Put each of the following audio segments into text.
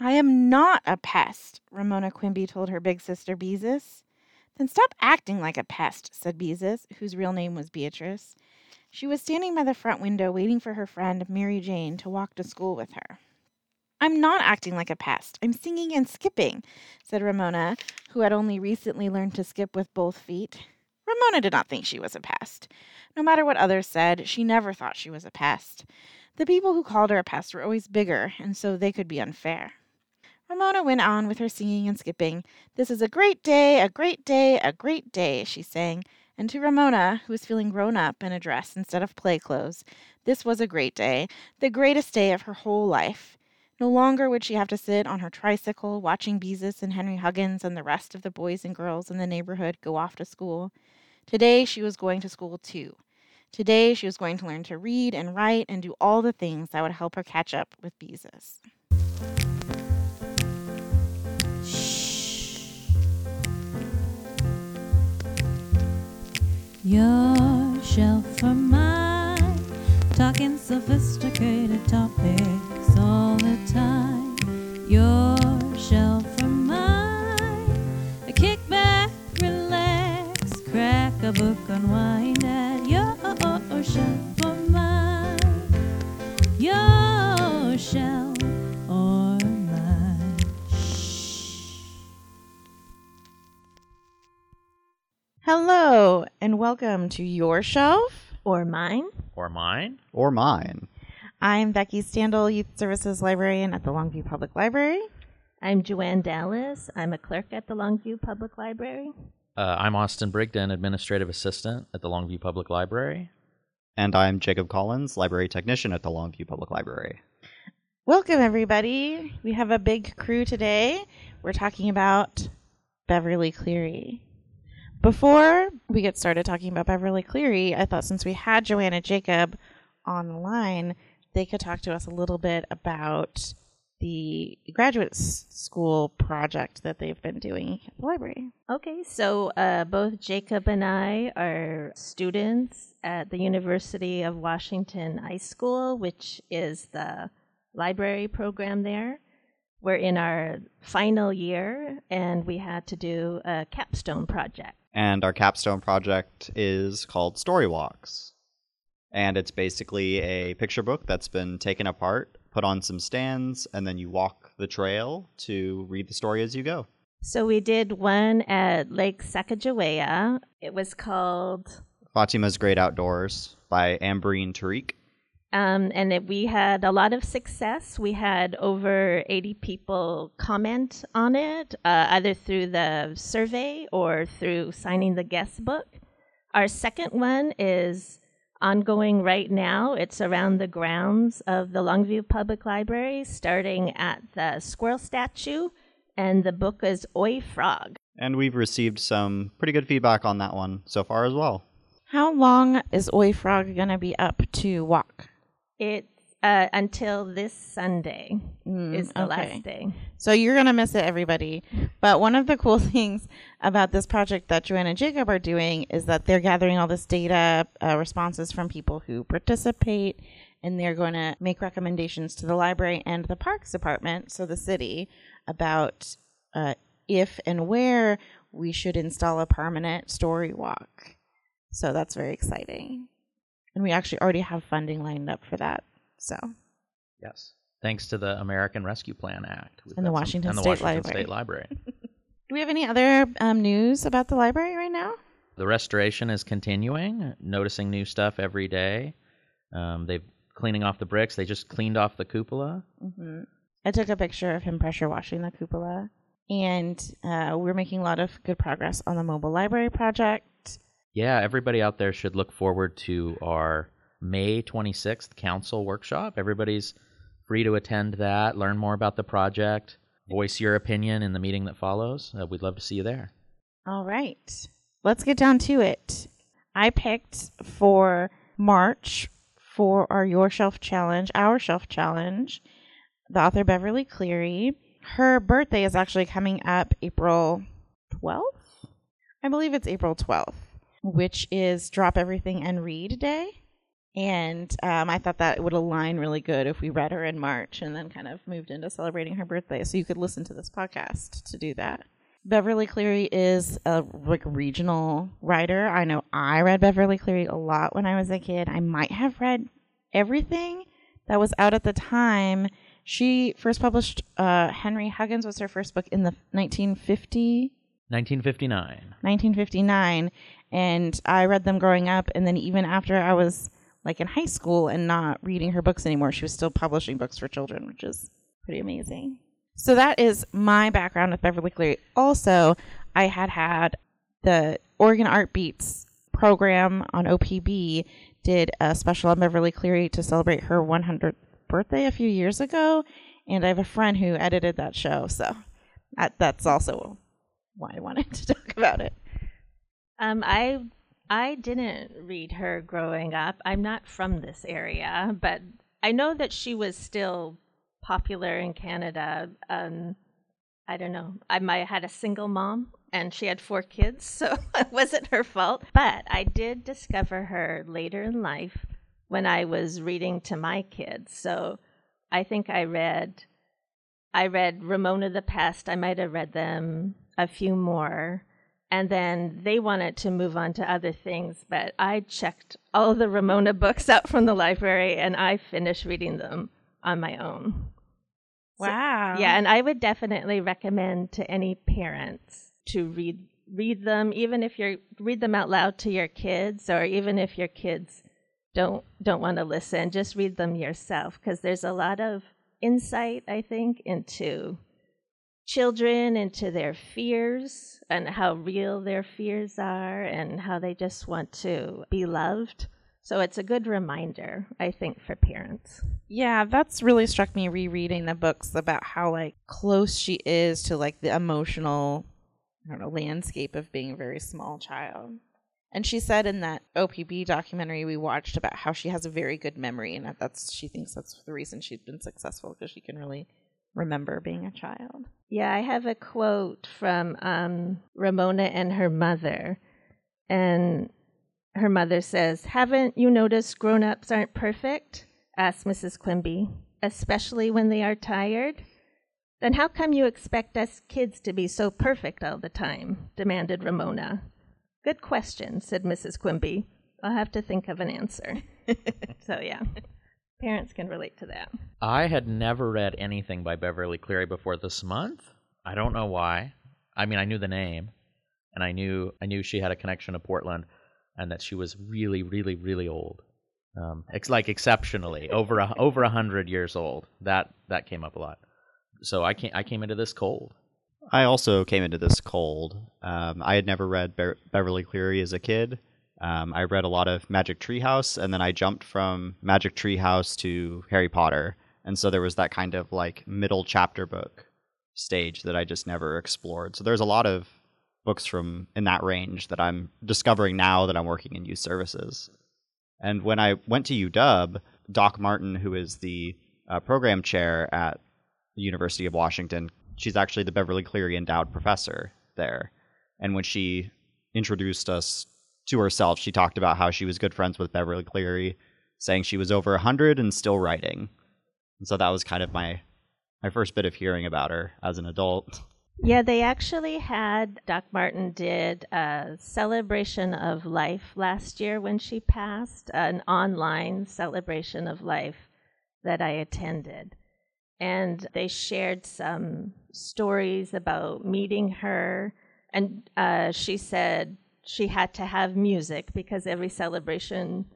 I am not a pest, Ramona Quimby told her big sister Beezus. Then stop acting like a pest, said Beezus, whose real name was Beatrice. She was standing by the front window waiting for her friend Mary Jane to walk to school with her. I'm not acting like a pest. I'm singing and skipping, said Ramona, who had only recently learned to skip with both feet. Ramona did not think she was a pest. No matter what others said, she never thought she was a pest. The people who called her a pest were always bigger, and so they could be unfair. Ramona went on with her singing and skipping. This is a great day, a great day, a great day, she sang. And to Ramona, who was feeling grown up in a dress instead of play clothes, this was a great day, the greatest day of her whole life. No longer would she have to sit on her tricycle watching Beezus and Henry Huggins and the rest of the boys and girls in the neighborhood go off to school. Today she was going to school too. Today she was going to learn to read and write and do all the things that would help her catch up with Beezus. Your shelf for mine, talking sophisticated topics all the time. Your shelf for mine, a kick back, relax, crack a book, unwind at your shelf for mine. Your shelf Hello, and welcome to Your Shelf. Or mine. Or mine? or mine. I'm Becky Standel, Youth Services Librarian at the Longview Public Library. I'm Joanne Dallas. I'm a clerk at the Longview Public Library. Uh, I'm Austin Brigden, Administrative Assistant at the Longview Public Library. And I'm Jacob Collins, Library Technician at the Longview Public Library. Welcome, everybody. We have a big crew today. We're talking about Beverly Cleary. Before we get started talking about Beverly Cleary, I thought since we had Joanna Jacob on the line, they could talk to us a little bit about the graduate school project that they've been doing at the library. Okay, so uh, both Jacob and I are students at the University of Washington iSchool, which is the library program there. We're in our final year, and we had to do a capstone project. And our capstone project is called Story Walks. And it's basically a picture book that's been taken apart, put on some stands, and then you walk the trail to read the story as you go. So we did one at Lake Sacagawea. It was called Fatima's Great Outdoors by Ambreen Tariq. Um, and it, we had a lot of success. We had over 80 people comment on it, uh, either through the survey or through signing the guest book. Our second one is ongoing right now. It's around the grounds of the Longview Public Library, starting at the squirrel statue, and the book is Oi Frog. And we've received some pretty good feedback on that one so far as well. How long is Oi Frog going to be up to walk? It's uh, until this Sunday Mm, is the okay. last day. So you're going to miss it, everybody. But one of the cool things about this project that Joanna and Jacob are doing is that they're gathering all this data, uh, responses from people who participate, and they're going to make recommendations to the library and the parks department, so the city, about uh, if and where we should install a permanent story walk. So that's very exciting. And we actually already have funding lined up for that. So Yes. Thanks to the American Rescue Plan Act. And the some- Washington and the State Washington Library. State Library. Do we have any other um, news about the library right now? the restoration is continuing, noticing new stuff every day. Um, they've cleaning off the bricks. They just cleaned off the cupola. hmm I took a picture of him pressure washing the cupola, and uh, we're making a lot of good progress on the mobile library project. Yeah, everybody out there should look forward to our May 26th council workshop. Everybody's free to attend that, learn more about the project, voice your opinion in the meeting that follows. Uh, we'd love to see you there. All right, let's get down to it. I picked for March for our Your Shelf Challenge, our Shelf Challenge, the author Beverly Cleary. Her birthday is actually coming up April 12th. I believe it's April 12th, which is Drop Everything and Read Day. And um, I thought that would align really good if we read her in March and then kind of moved into celebrating her birthday. So you could listen to this podcast to do that. Beverly Cleary is a like regional writer. I know I read Beverly Cleary a lot when I was a kid. I might have read everything that was out at the time. She first published uh, Henry Huggins was her first book in the 1950 1959. 1959 and I read them growing up and then even after I was like in high school and not reading her books anymore she was still publishing books for children which is pretty amazing. So that is my background with Beverly Cleary. Also, I had had the Oregon Art Beats program on OPB did a special on Beverly Cleary to celebrate her 100th birthday a few years ago and I have a friend who edited that show so that, that's also why I wanted to talk about it. Um, I I didn't read her growing up. I'm not from this area, but I know that she was still popular in Canada. Um, I don't know. I might had a single mom and she had four kids, so it wasn't her fault. But I did discover her later in life when I was reading to my kids. So I think I read I read Ramona the Pest. I might have read them a few more. And then they wanted to move on to other things, but I checked all the Ramona books out from the library and I finished reading them on my own. So- Wow. yeah, and I would definitely recommend to any parents to read read them, even if you're read them out loud to your kids, or even if your kids don't don't want to listen, just read them yourself because there's a lot of insight, I think, into children, into their fears and how real their fears are, and how they just want to be loved. So it's a good reminder, I think, for parents. Yeah, that's really struck me rereading the books about how like close she is to like the emotional I don't know, landscape of being a very small child. And she said in that OPB documentary we watched about how she has a very good memory and that that's she thinks that's the reason she's been successful because she can really remember being a child. Yeah, I have a quote from um, Ramona and her mother. And her mother says, Haven't you noticed grown ups aren't perfect? asked Mrs. Quimby, especially when they are tired. Then how come you expect us kids to be so perfect all the time? demanded Ramona. Good question, said Mrs. Quimby. I'll have to think of an answer. so, yeah, parents can relate to that. I had never read anything by Beverly Cleary before this month. I don't know why. I mean, I knew the name, and I knew I knew she had a connection to Portland, and that she was really, really, really old. Um, ex- like exceptionally over a, over a hundred years old. That that came up a lot. So I came I came into this cold. I also came into this cold. Um, I had never read Be- Beverly Cleary as a kid. Um, I read a lot of Magic Treehouse, and then I jumped from Magic Treehouse to Harry Potter, and so there was that kind of like middle chapter book stage that I just never explored. So there's a lot of books from in that range that I'm discovering now that I'm working in youth services. And when I went to UW, Doc Martin, who is the uh, program chair at the University of Washington, she's actually the Beverly Cleary endowed professor there. And when she introduced us to herself, she talked about how she was good friends with Beverly Cleary, saying she was over 100 and still writing. And so that was kind of my my first bit of hearing about her as an adult. Yeah, they actually had Doc Martin did a celebration of life last year when she passed, an online celebration of life that I attended. And they shared some stories about meeting her. And uh, she said she had to have music because every celebration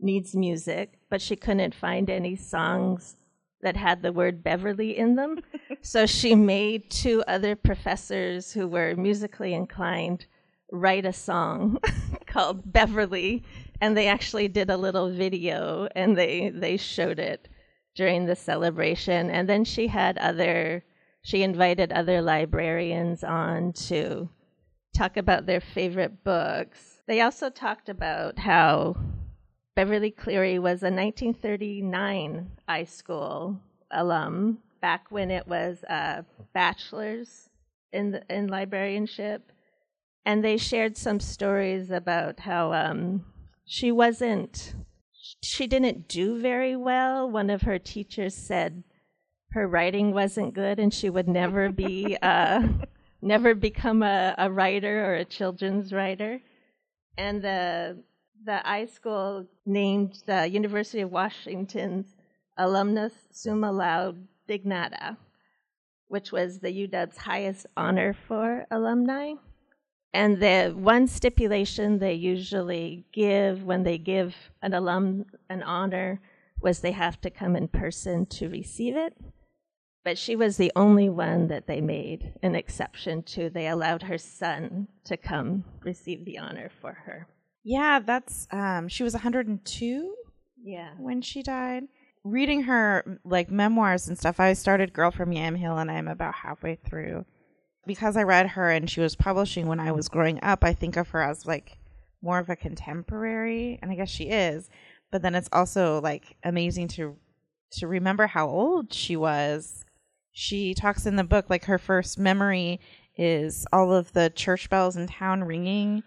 needs music, but she couldn't find any songs that had the word Beverly in them. so she made two other professors who were musically inclined write a song called Beverly and they actually did a little video and they they showed it during the celebration and then she had other she invited other librarians on to talk about their favorite books. They also talked about how Beverly Cleary was a 1939 iSchool alum back when it was a bachelor's in the, in librarianship, and they shared some stories about how um, she wasn't she didn't do very well. One of her teachers said her writing wasn't good and she would never be uh, never become a, a writer or a children's writer. And the the iSchool named the University of Washington's alumnus summa laude dignata, which was the UW's highest honor for alumni. And the one stipulation they usually give when they give an alum an honor was they have to come in person to receive it. But she was the only one that they made an exception to. They allowed her son to come receive the honor for her. Yeah, that's um she was 102 Yeah. when she died. Reading her like memoirs and stuff, I started Girl from Yamhill and I'm about halfway through. Because I read her and she was publishing when I was growing up, I think of her as like more of a contemporary, and I guess she is. But then it's also like amazing to to remember how old she was. She talks in the book like her first memory is all of the church bells in town ringing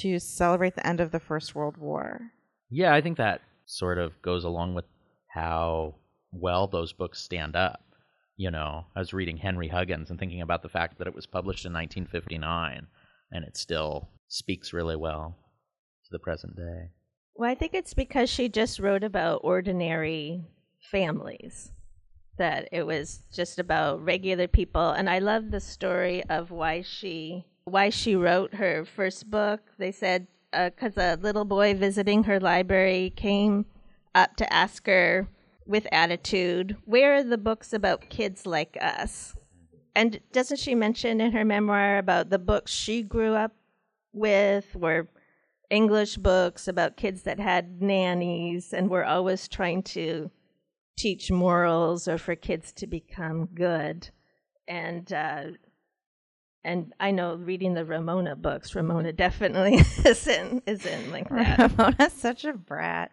to celebrate the end of the First World War. Yeah, I think that sort of goes along with how well those books stand up. You know, I was reading Henry Huggins and thinking about the fact that it was published in 1959 and it still speaks really well to the present day. Well, I think it's because she just wrote about ordinary families, that it was just about regular people. And I love the story of why she why she wrote her first book. They said uh, because a little boy visiting her library came up to ask her with attitude, "Where are the books about kids like us?" And doesn't she mention in her memoir about the books she grew up with were English books about kids that had nannies and were always trying to teach morals or for kids to become good. And uh, and I know reading the Ramona books, Ramona definitely isn't isn't like that. Ramona's such a brat.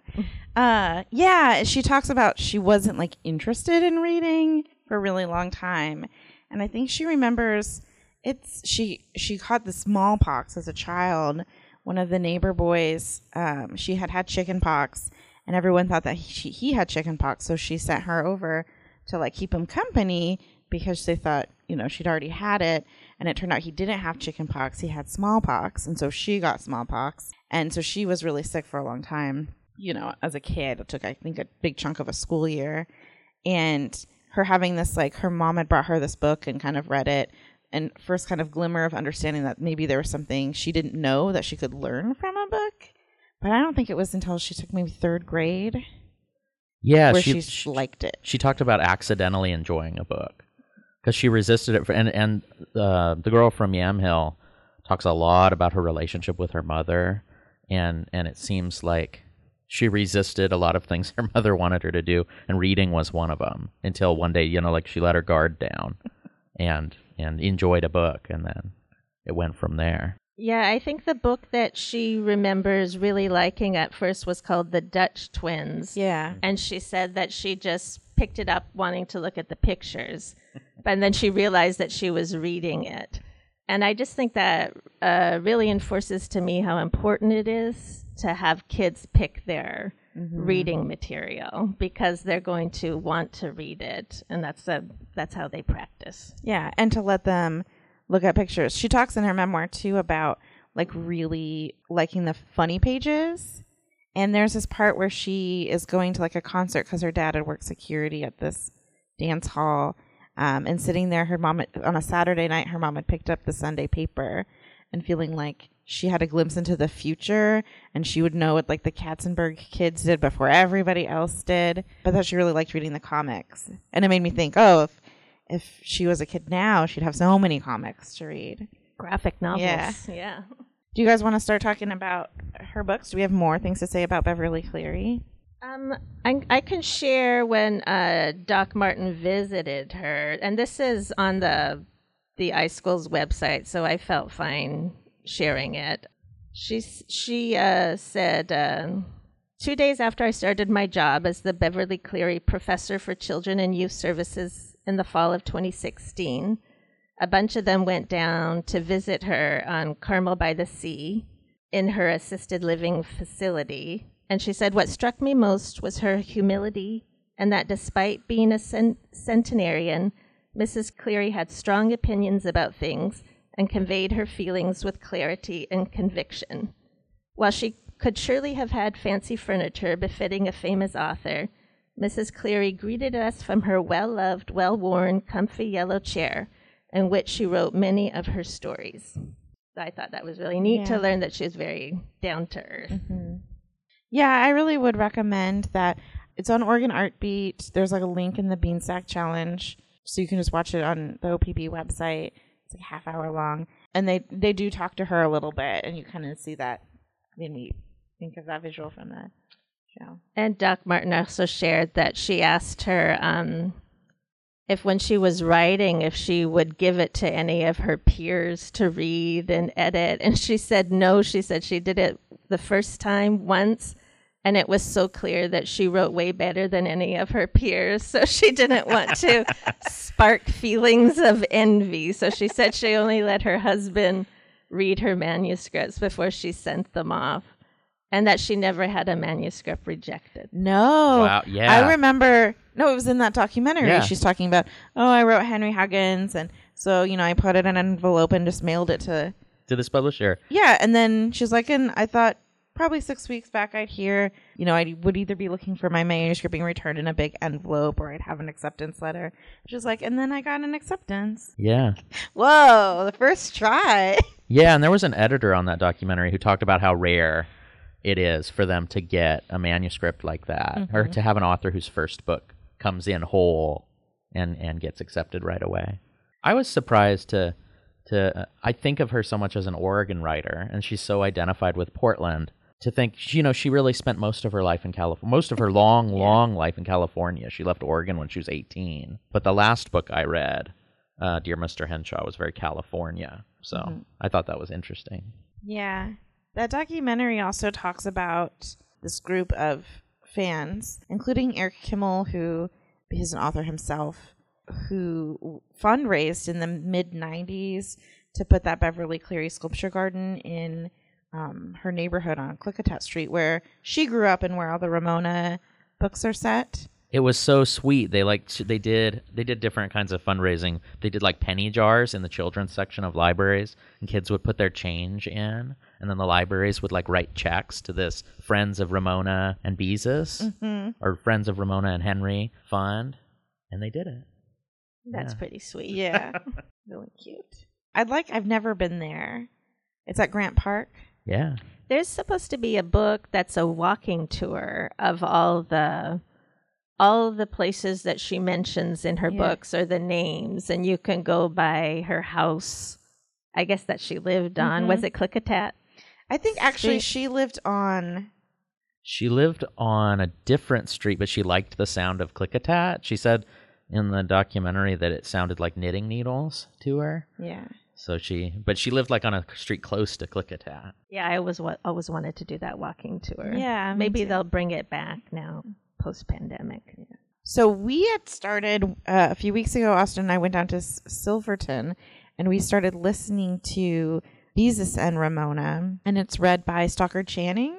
Uh, yeah, she talks about she wasn't like interested in reading for a really long time, and I think she remembers it's she she caught the smallpox as a child. One of the neighbor boys, um, she had had chicken pox, and everyone thought that he, he had chicken pox, so she sent her over to like keep him company because they thought you know she'd already had it. And it turned out he didn't have chicken pox he had smallpox and so she got smallpox and so she was really sick for a long time you know as a kid. It took i think a big chunk of a school year. And her having this like her mom had brought her this book and kind of read it. And first kind of glimmer of understanding that maybe there was something she didn't know that she could learn from a book but i don't think it was until she took maybe third grade Yeah, where she, she, liked it she talked about accidentally enjoying a book because she resisted it. For, and and uh, the girl from Yamhill talks a lot about her relationship with her mother, and and it seems like she resisted a lot of things her mother wanted her to do, and reading was one of them. Until one day, you know, like she let her guard down, and and enjoyed a book, and then it went from there. Yeah, I think the book that she remembers really liking at first was called The Dutch Twins. yeah And she said that she just picked it up wanting to look at the pictures. and then she realized that she was reading it. And I just think that uh, really enforces to me how important it is to have kids pick their reading material because they're going to want to read it, and that's a, that's how they practice. Yeah, and to let them look at pictures. She talks in her memoir too about like really liking the funny pages. And there's this part where she is going to like a concert because her dad had worked security at this dance hall. Um, and sitting there, her mom on a Saturday night, her mom had picked up the Sunday paper and feeling like she had a glimpse into the future and she would know what like the Katzenjammer kids did before everybody else did. But that she really liked reading the comics. And it made me think, oh, if if she was a kid now, she'd have so many comics to read. Graphic novels. Yeah. yeah. Do you guys want to start talking about her books? Do we have more things to say about Beverly Cleary? Um, I, I can share when uh, Doc Martin visited her, and this is on the the iSchool's website, so I felt fine sharing it. She she uh, said uh, two days after I started my job as the Beverly Cleary Professor for Children and Youth Services in the fall of 2016, a bunch of them went down to visit her on Carmel by the Sea in her assisted living facility And she said, What struck me most was her humility, and that despite being a cent- centenarian, Mrs. Cleary had strong opinions about things and conveyed her feelings with clarity and conviction. While she could surely have had fancy furniture befitting a famous author, Mrs. Cleary greeted us from her well loved, well worn, comfy yellow chair, in which she wrote many of her stories. I thought that was really neat to learn that she was very down to earth. Mm-hmm. Yeah, I really would recommend that. It's on Oregon Art Beat. There's like a link in the Beanstack Challenge, so you can just watch it on the OPB website. It's like a half hour long, and they they do talk to her a little bit, and you kind of see that. Made me think of that visual from the show. And Doc Martin also shared that she asked her um, if, when she was writing, if she would give it to any of her peers to read and edit. And she said no. She said she did it the first time once, and it was so clear that she wrote way better than any of her peers. So she didn't want to spark feelings of envy. So she said she only let her husband read her manuscripts before she sent them off. And that she never had a manuscript rejected. No, Wow, yeah. I remember. No, it was in that documentary. Yeah. She's talking about. Oh, I wrote Henry Huggins, and so you know, I put it in an envelope and just mailed it to to this publisher. Yeah, and then she's like, and I thought probably six weeks back I'd hear, you know, I would either be looking for my manuscript being returned in a big envelope or I'd have an acceptance letter. She's like, and then I got an acceptance. Yeah. Whoa, the first try. Yeah, and there was an editor on that documentary who talked about how rare it is for them to get a manuscript like that or to have an author whose first book comes in whole and and gets accepted right away. I was surprised to to uh, I think of her so much as an Oregon writer and she's so identified with Portland to think you know she really spent most of her life in California most of her long long life in California. She left Oregon when she was 18. But the last book I read uh, Dear Mr. Henshaw was very California. So I thought that was interesting. Yeah. That documentary also talks about this group of fans, including Eric Kimmel, who is an author himself, who fundraised in the mid 90s to put that Beverly Cleary sculpture garden in um, her neighborhood on Klickitat Street, where she grew up and where all the Ramona books are set. It was so sweet. They like they did they did different kinds of fundraising. They did like penny jars in the children's section of libraries, and kids would put their change in, and then the libraries would like write checks to this Friends of Ramona and Beezus mm-hmm. or Friends of Ramona and Henry fund, and they did it. That's Yeah. pretty sweet. Yeah. really cute. I'd like, I've never been there. It's at Grant Park. Yeah, There's supposed to be a book that's a walking tour of all the all the places that she mentions in her Yeah. books are the names and you can go by her house. I guess that she lived on. Mhm. Was it Klickitat? I think actually Street. she lived on she lived on a different street, but she liked the sound of Klickitat. She said in the documentary that it sounded like knitting needles to her. yeah. So she, but she lived like on a street close to Klickitat. Yeah, I always always wanted to do that walking tour. Yeah, maybe too. they'll bring it back now post pandemic. So we had started uh, a few weeks ago. Austin and I went down to S- Silverton, and we started listening to Beezus and Ramona, and it's read by Stockard Channing,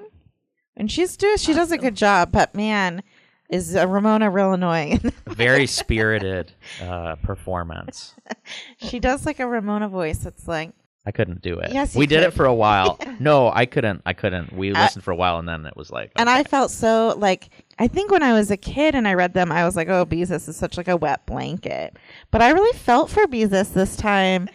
and she's do she does a good job. But man, is uh, Ramona real annoying? Very spirited uh, performance. she does like a Ramona voice. It's like I couldn't do it. Yes, you we did it for a while. No, I couldn't. I couldn't. We I- listened for a while, and then it was like, And I felt so like I think when I was a kid and I read them, I was like, "Oh, Beezus is such like a wet blanket." But I really felt for Beezus this time.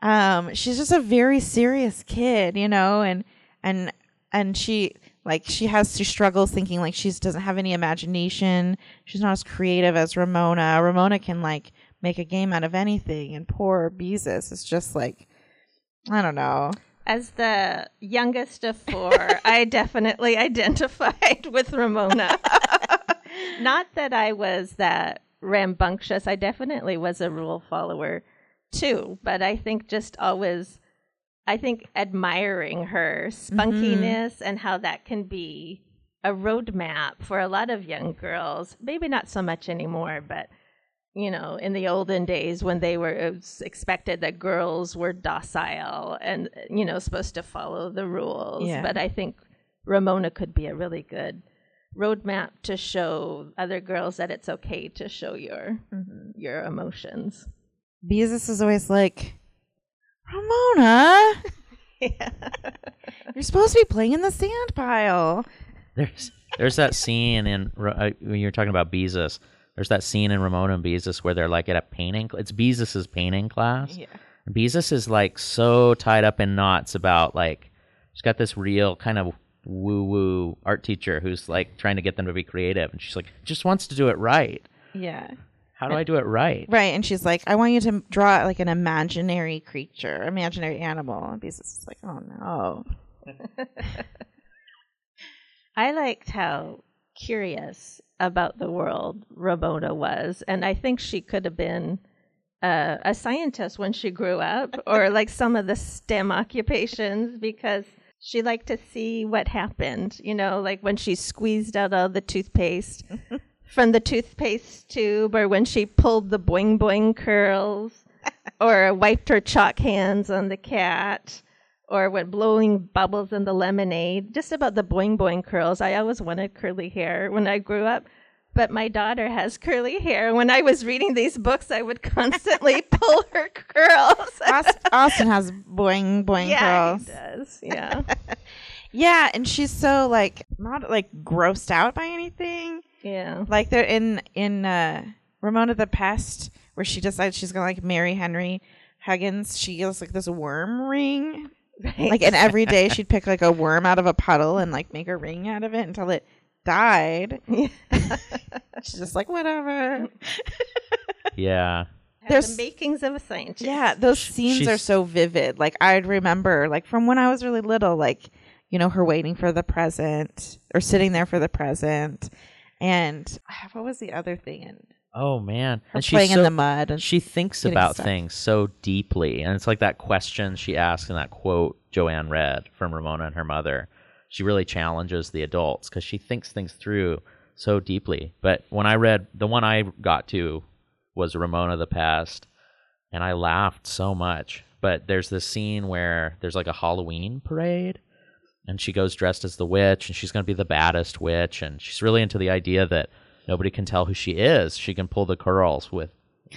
Um, she's just a very serious kid, you know, and and and she like she has she struggles thinking like she doesn't have any imagination. She's not as creative as Ramona. Ramona can like make a game out of anything, and poor Beezus is just like I don't know. As the youngest of four, I definitely identified with Ramona. Not that I was that rambunctious. I definitely was a rule follower too, but I think just always I think admiring her spunkiness mm-hmm. and how that can be a roadmap for a lot of young girls. Maybe not so much anymore, but you know, in the olden days when they were it was expected that girls were docile and you know supposed to follow the rules. Yeah. But I think Ramona could be a really good roadmap to show other girls that it's okay to show your your emotions. Beezus is always like, Ramona, Yeah. you're supposed to be playing in the sand pile. There's there's that scene in uh, when you're talking about Beezus. There's that scene in Ramona and Beezus where they're like at a painting. It's Beezus's painting class. Yeah. And Beezus is like so tied up in knots about like she's got this real kind of woo woo art teacher who's like trying to get them to be creative, and she's like just wants to do it right. Yeah. How do I do it right? Right. And she's like, I want you to draw like an imaginary creature, imaginary animal. And Beezus is like, oh no. I liked how curious about the world Ramona was, and I think she could have been uh, a scientist when she grew up, or like some of the STEM occupations, because she liked to see what happened. You know, like when she squeezed out all the toothpaste from the toothpaste tube, or when she pulled the boing boing curls, or wiped her chalk hands on the cat or when blowing bubbles in the lemonade, just about the boing boing curls. I always wanted curly hair when I grew up, but my daughter has curly hair. When I was reading these books, I would constantly pull her curls. Austin has boing boing yeah, curls. he does. Yeah, Yeah, and she's so like not like grossed out by anything. yeah. Like they're in in uh Ramona the Pest, where she decides she's gonna like marry Henry Huggins. She gets like this worm ring. Right. Like and every day she'd pick like a worm out of a puddle and like make a ring out of it until it died. She's just like, whatever. Yeah. There's- the makings of a scientist. Yeah, those scenes are so vivid. Like I'd remember, like from when I was really little, like you know, her waiting for the present or sitting there for the present, and what was the other thing? And Oh man. her and she's playing so, in the mud. And she thinks about stuck. things so deeply and it's like that question she asked in that quote joanne read from ramona and her mother she really challenges the adults because she thinks things through so deeply but when i read the one i got to was ramona the pest and i laughed so much but there's this scene where there's like a halloween parade and she goes dressed as the witch and she's going to be the baddest witch and she's really into the idea that nobody can tell who she is she can pull the curls with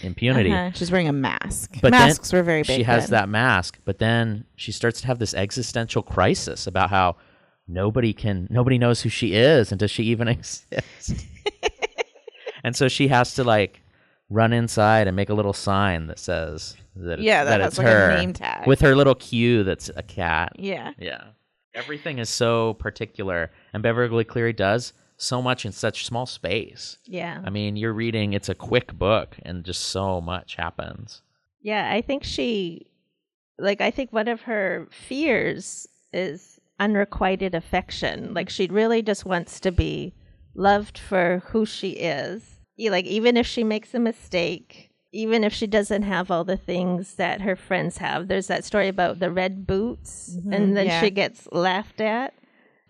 impunity Uh-huh. she's wearing a mask. but Masks were very big. She has then. that mask, but then she starts to have this existential crisis about how nobody can, nobody knows who she is, and does she even exist? and so she has to like run inside and make a little sign that says that it's, Yeah, that has, it's like, a her name tag. with her little cue that's a cat. Yeah. Yeah, everything is so particular, and Beverly Cleary does so much in such small space. yeah. I mean, you're reading; it's a quick book, and just so much happens. Yeah, I think she, like, I think one of her fears is unrequited affection. Like, she really just wants to be loved for who she is. Like, even if she makes a mistake, even if she doesn't have all the things that her friends have. There's that story about the red boots, mm-hmm. and then yeah. she gets laughed at.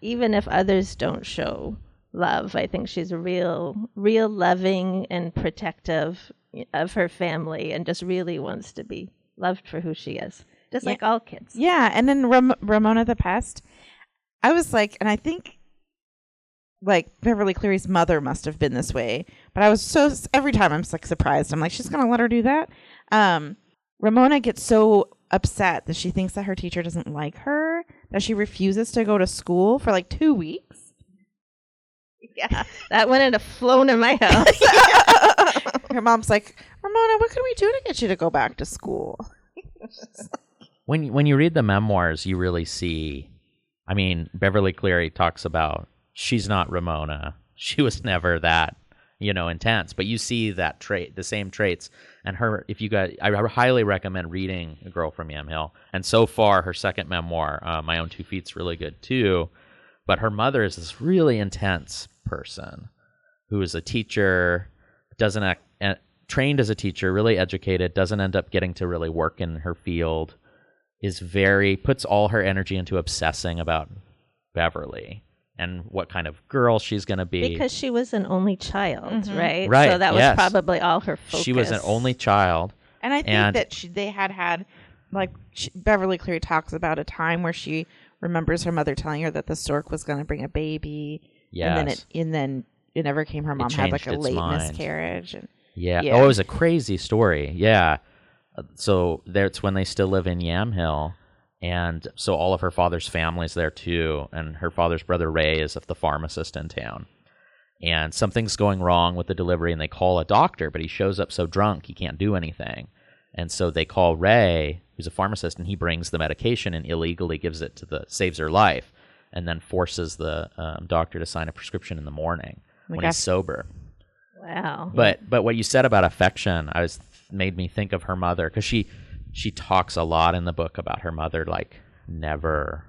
Even if others don't show love, I think she's real, real loving and protective of her family, and just really wants to be loved for who she is, just Yeah. like all kids. Yeah, and then Ram- Ramona the Pest, I was like, and I think like Beverly Cleary's mother must have been this way, but I was so every time I'm like surprised. I'm like, she's gonna let her do that. Um, Ramona gets so upset that she thinks that her teacher doesn't like her that she refuses to go to school for like two weeks. Yeah, that wouldn't have flown in my house. her mom's like, Ramona, what can we do to get you to go back to school? when when you read the memoirs, you really see. I mean, Beverly Cleary talks about she's not Ramona. She was never that, you know, intense. But you see that trait, the same traits, and her. If you got, I highly recommend reading A Girl from Yamhill. And so far, her second memoir, uh, My Own Two Feet's really good too. But her mother is this really intense person who is a teacher, doesn't act, uh, trained as a teacher, really educated, doesn't end up getting to really work in her field is very puts all her energy into obsessing about Beverly and what kind of girl she's going to be. because she was an only child, right? Right, So that was yes. probably all her focus. she was an only child. And I think And- that she, they had had, like, she, Beverly Cleary talks about a time where she remembers her mother telling her that the stork was going to bring a baby, Yes. and then it and then it never came. Her mom had like a late mind. miscarriage, and Yeah. Yeah. Oh, it was a crazy story. Yeah. So that's when they still live in Yamhill. And so all of her father's family's there too. And her father's brother Ray is the pharmacist in town. And something's going wrong with the delivery, and they call a doctor, but he shows up so drunk he can't do anything. And so they call Ray, who's a pharmacist, and he brings the medication and illegally gives it to the saves her life, and then forces the um, doctor to sign a prescription in the morning Like when he's sober. Wow. But but what you said about affection, I was made me think of her mother because she she talks a lot in the book about her mother, like never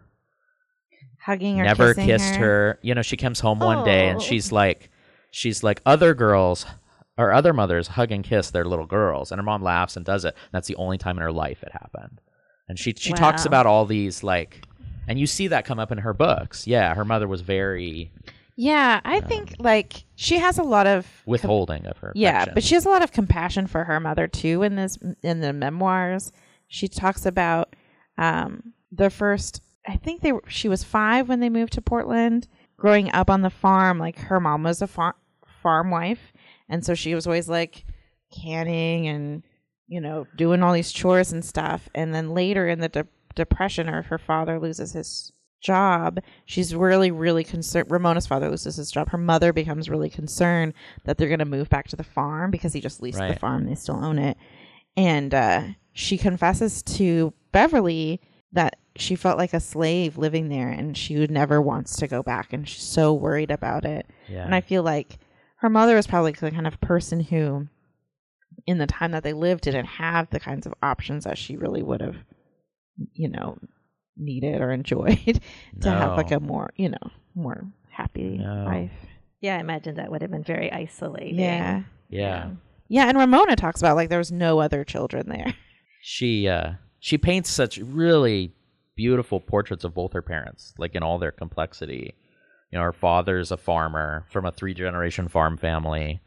hugging her, never kissing kissed her. You know, she comes home one day and Oh. she's like she's like other girls or other mothers hug and kiss their little girls, and her mom laughs and does it. And That's the only time in her life it happened. And she she talks about all these like, and you see that come up in her books. Yeah, her mother was very Yeah, I think like she has a lot of com- withholding of her. yeah, affection. but she has a lot of compassion for her mother too. In this, in the memoirs, she talks about um, the first. I think they were, she was five when they moved to Portland. Growing up on the farm, like her mom was a far- farm wife, and so she was always like canning and you know doing all these chores and stuff. And then later in the de- depression, or her father loses his job, she's really, really concerned. Ramona's father loses his job. Her mother becomes really concerned that they're going to move back to the farm because he just leased the farm. They still own it. And uh, she confesses to Beverly that she felt like a slave living there and she would never wants to go back. And she's so worried about it. yeah. And I feel like her mother was probably the kind of person who, in the time that they lived, didn't have the kinds of options that she really would have, you know, needed or enjoyed to have like a more, you know, more happy No. life. Yeah, I imagine that would have been very isolating. Yeah. yeah. Yeah. And Ramona talks about like there was no other children there. she uh she paints such really beautiful portraits of both her parents like in all their complexity you know her father's a farmer from a three generation farm family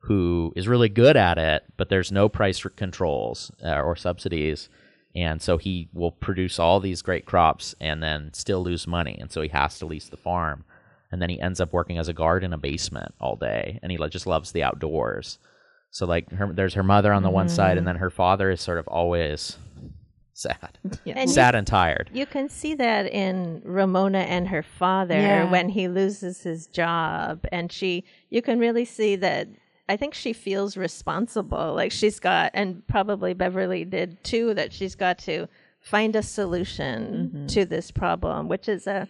who is really good at it but there's no price controls uh, or subsidies and so he will produce all these great crops and then still lose money and so he has to lease the farm and then he ends up working as a guard in a basement all day and he just loves the outdoors so like her, there's her mother on the one side, and mm. then her father is sort of always sad, And sad and tired. You can see that in Ramona and her father Yeah. when he loses his job. And she, you can really see that. I think she feels responsible. Like she's got, and probably Beverly did too, that she's got to find a solution to this problem, which is a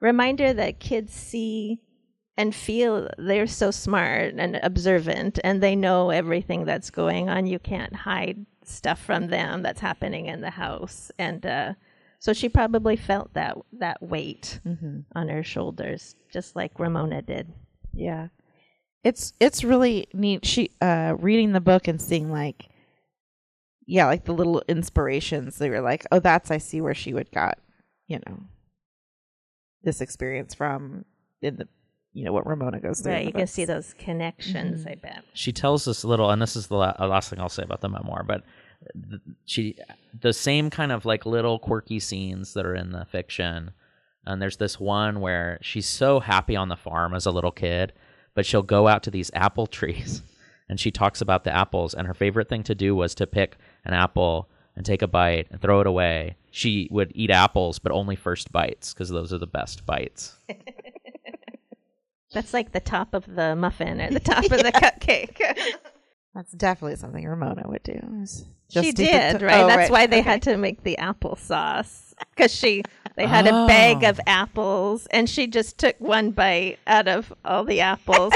reminder that kids see and feel they're so smart and observant and they know everything that's going on. You can't hide stuff from them that's happening in the house. And uh, so she probably felt that that weight on her shoulders, just like Ramona did. Yeah. It's it's really neat. She uh reading the book and seeing like yeah, like the little inspirations. They were like, oh, that's I see where she would got, you know, this experience from in the, you know, what Ramona goes through. in Right, you can see those connections. I bet. She tells us a little, and this is the la- uh, last thing I'll say about the memoir, but th- she the same kind of like little quirky scenes that are in the fiction. And there's this one where she's so happy on the farm as a little kid, but she'll go out to these apple trees and she talks about the apples. And her favorite thing to do was to pick an apple and take a bite and throw it away. She would eat apples, but only first bites because those are the best bites. That's like the top of the muffin or the top of the cupcake. That's definitely something Ramona would do. she just the did, t- right? oh, That's why they Okay. had to make the applesauce because she they had a bag Oh. of apples and she just took one bite out of all the apples.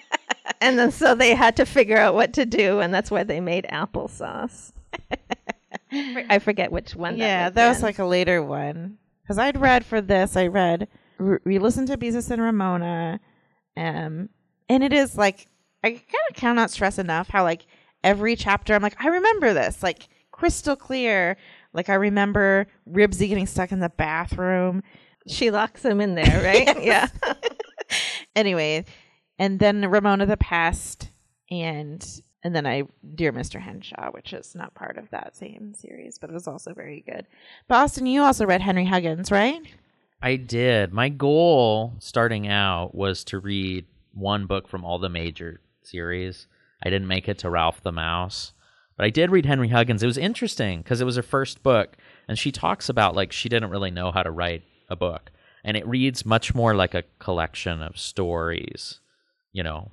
and then so they had to figure out what to do and that's why they made applesauce. I forget which one. yeah, that was, that was like a later one. Because I'd read for this, I read, we listened to Beezus and Ramona, um, and it is like, I kind of cannot stress enough how, like, every chapter, I'm like, I remember this, like, crystal clear. Like, I remember Ribsy getting stuck in the bathroom. she locks him in there, right? Yeah. Anyway, and then Ramona the Pest, and and then I Dear Mr. Henshaw, which is not part of that same series, but it was also very good. But Austin, you also read Henry Huggins, right? I did. My goal starting out was to read one book from all the major series. I didn't make it to Ralph the Mouse, but I did read Henry Huggins. It was interesting because it was her first book, and she talks about like she didn't really know how to write a book, and it reads much more like a collection of stories, you know,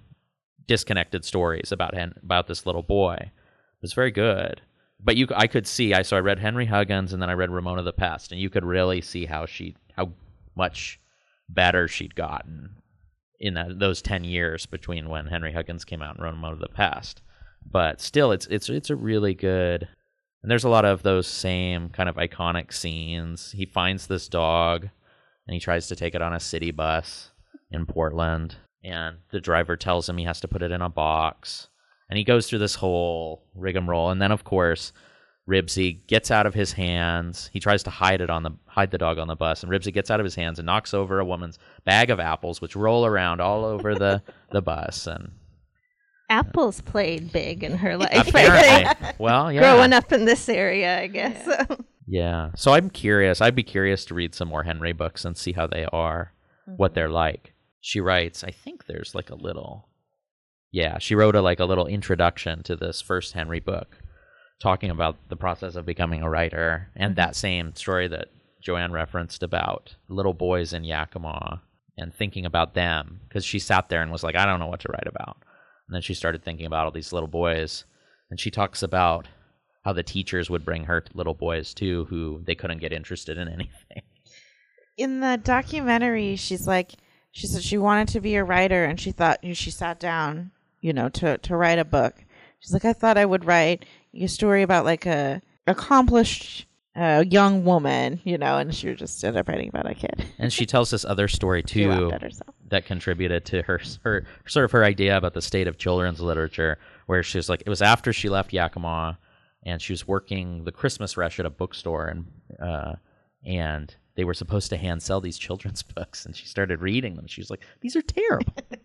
disconnected stories about about this little boy. It was very good. But you, I could see. I so I read Henry Huggins, and then I read Ramona the Pest, and you could really see how she, how much better she'd gotten in that, those ten years between when Henry Huggins came out and Ramona the Pest. But still, it's it's it's a really good. And there's a lot of those same kind of iconic scenes. He finds this dog, and he tries to take it on a city bus in Portland, and the driver tells him he has to put it in a box and he goes through this whole rigmarole and then of course Ribsy gets out of his hands. He tries to hide it on the hide the dog on the bus, and Ribsy gets out of his hands and knocks over a woman's bag of apples, which roll around all over the the bus. And Apples played big in her life. Apparently, well, yeah, Growing up in this area, I guess. yeah. So I'm curious. I'd be curious to read some more Henry books and see how they are, what mm-hmm. they're like. She writes. I think there's like a little. Yeah, she wrote a like a little introduction to this first Henry book, talking about the process of becoming a writer and that same story that Joanne referenced about little boys in Yakima and thinking about them because she sat there and was like, I don't know what to write about. And then she started thinking about all these little boys, and she talks about how the teachers would bring her little boys too, who they couldn't get interested in anything. in the documentary, she's like, she said she wanted to be a writer, and she thought she sat down, you know, to to write a book. She's like, I thought I would write a story about like a accomplished uh, young woman, you know, and she just ended up writing about a kid. And she tells this other story too laughed at herself. that contributed to her her sort of her idea about the state of children's literature, where she was like, it was after she left Yakima, and she was working the Christmas rush at a bookstore, and uh, and they were supposed to hand sell these children's books, and she started reading them. She was like, these are terrible.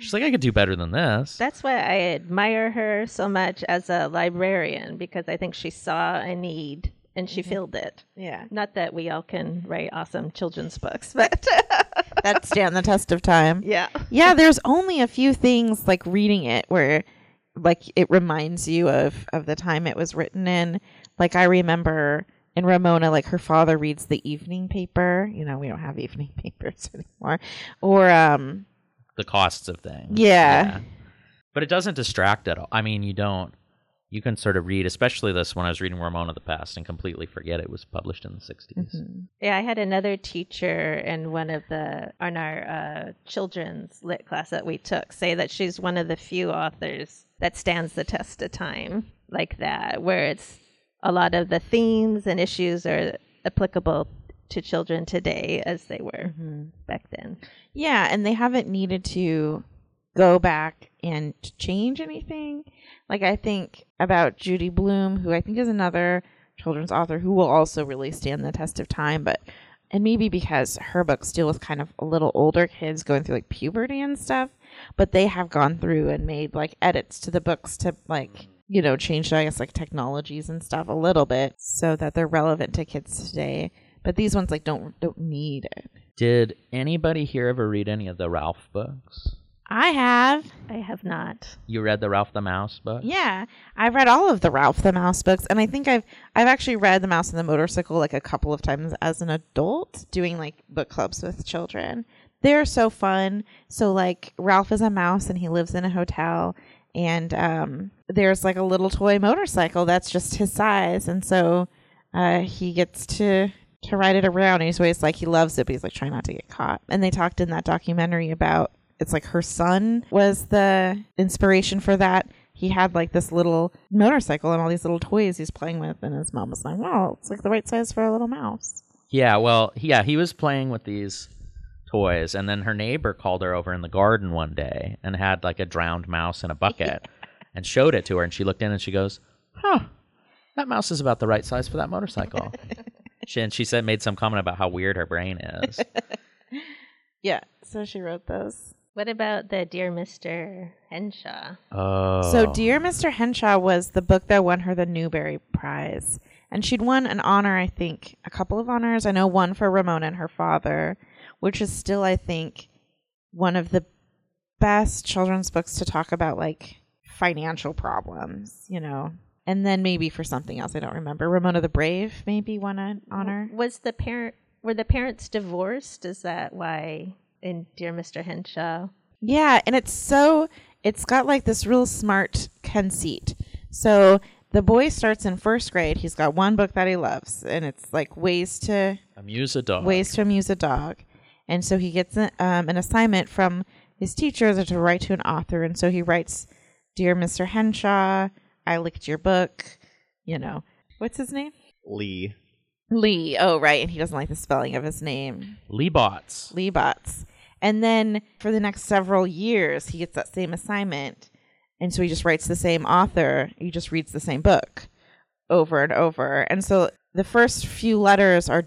She's like, I could do better than this. That's why I admire her so much as a librarian because I think she saw a need and she filled it. Yeah, Not that we all can write awesome children's books, but that stand the test of time. yeah. yeah, there's only a few things like reading it where like it reminds you of of the time it was written in. Like I remember in Ramona, like her father reads the evening paper. You know, we don't have evening papers anymore. Or um the costs of things. Yeah. But it doesn't distract at all. I mean, you don't. You can sort of read, especially this when I was reading Ramona the Pest, and completely forget it was published in the 60s. Yeah, I had another teacher in one of the on our uh, children's lit class that we took say that she's one of the few authors that stands the test of time like that, where it's a lot of the themes and issues are applicable to children today as they were back then. Yeah, and they haven't needed to go back and change anything. Like I think about Judy Blume, who I think is another children's author who will also really stand the test of time, but and maybe because her books deal with kind of a little older kids going through like puberty and stuff, but they have gone through and made like edits to the books to like you know change I guess like technologies and stuff a little bit so that they're relevant to kids today. But these ones like don't don't need it. Did anybody here ever read any of the Ralph books? I have. I have not. You read the Ralph the Mouse book? Yeah, I've read all of the Ralph the Mouse books, and I think I've I've actually read The Mouse and the Motorcycle like a couple of times as an adult, doing like book clubs with children. They're so fun. So like Ralph is a mouse, and he lives in a hotel, and um, there's like a little toy motorcycle that's just his size, and so uh, he gets to to ride it around. And he's always like he loves it, but he's like trying not to get caught. And they talked in that documentary about it's like her son was the inspiration for that. He had like this little motorcycle and all these little toys he's playing with, and his mom was like, "Wow, it's like the right size for a little mouse." Yeah, well, yeah, he was playing with these toys, and then her neighbor called her over in the garden one day and had like a drowned mouse in a bucket and showed it to her, and she looked in and she goes, "Huh, that mouse is about the right size for that motorcycle." she, and she said made some comment about how weird her brain is. Yeah, so she wrote those. What about the Dear Mr. Henshaw? Oh. So, Dear Mr. Henshaw was the book that won her the Newbery Prize. And she'd won an honor, I think, a couple of honors. I know one for Ramona and her father, which is still, I think, one of the best children's books to talk about like financial problems, you know. And then maybe for something else, I don't remember. Ramona the Brave maybe won an honor. Was the parent were the parents divorced? Is that why in Dear Mr. Henshaw? Yeah, and it's so it's got like this real smart conceit. So the boy starts in first grade. He's got one book that he loves, and it's like ways to Amuse a dog. ways to amuse a dog. And so he gets a- um, an assignment from his teachers to write to an author. And so he writes, "Dear Mr. Henshaw, I licked your book." You know, what's his name? Leigh. Leigh. Oh, right. And he doesn't like the spelling of his name. Leigh Botts. Leigh Botts. And then for the next several years, he gets that same assignment. And so he just writes the same author. He just reads the same book over and over. And so the first few letters are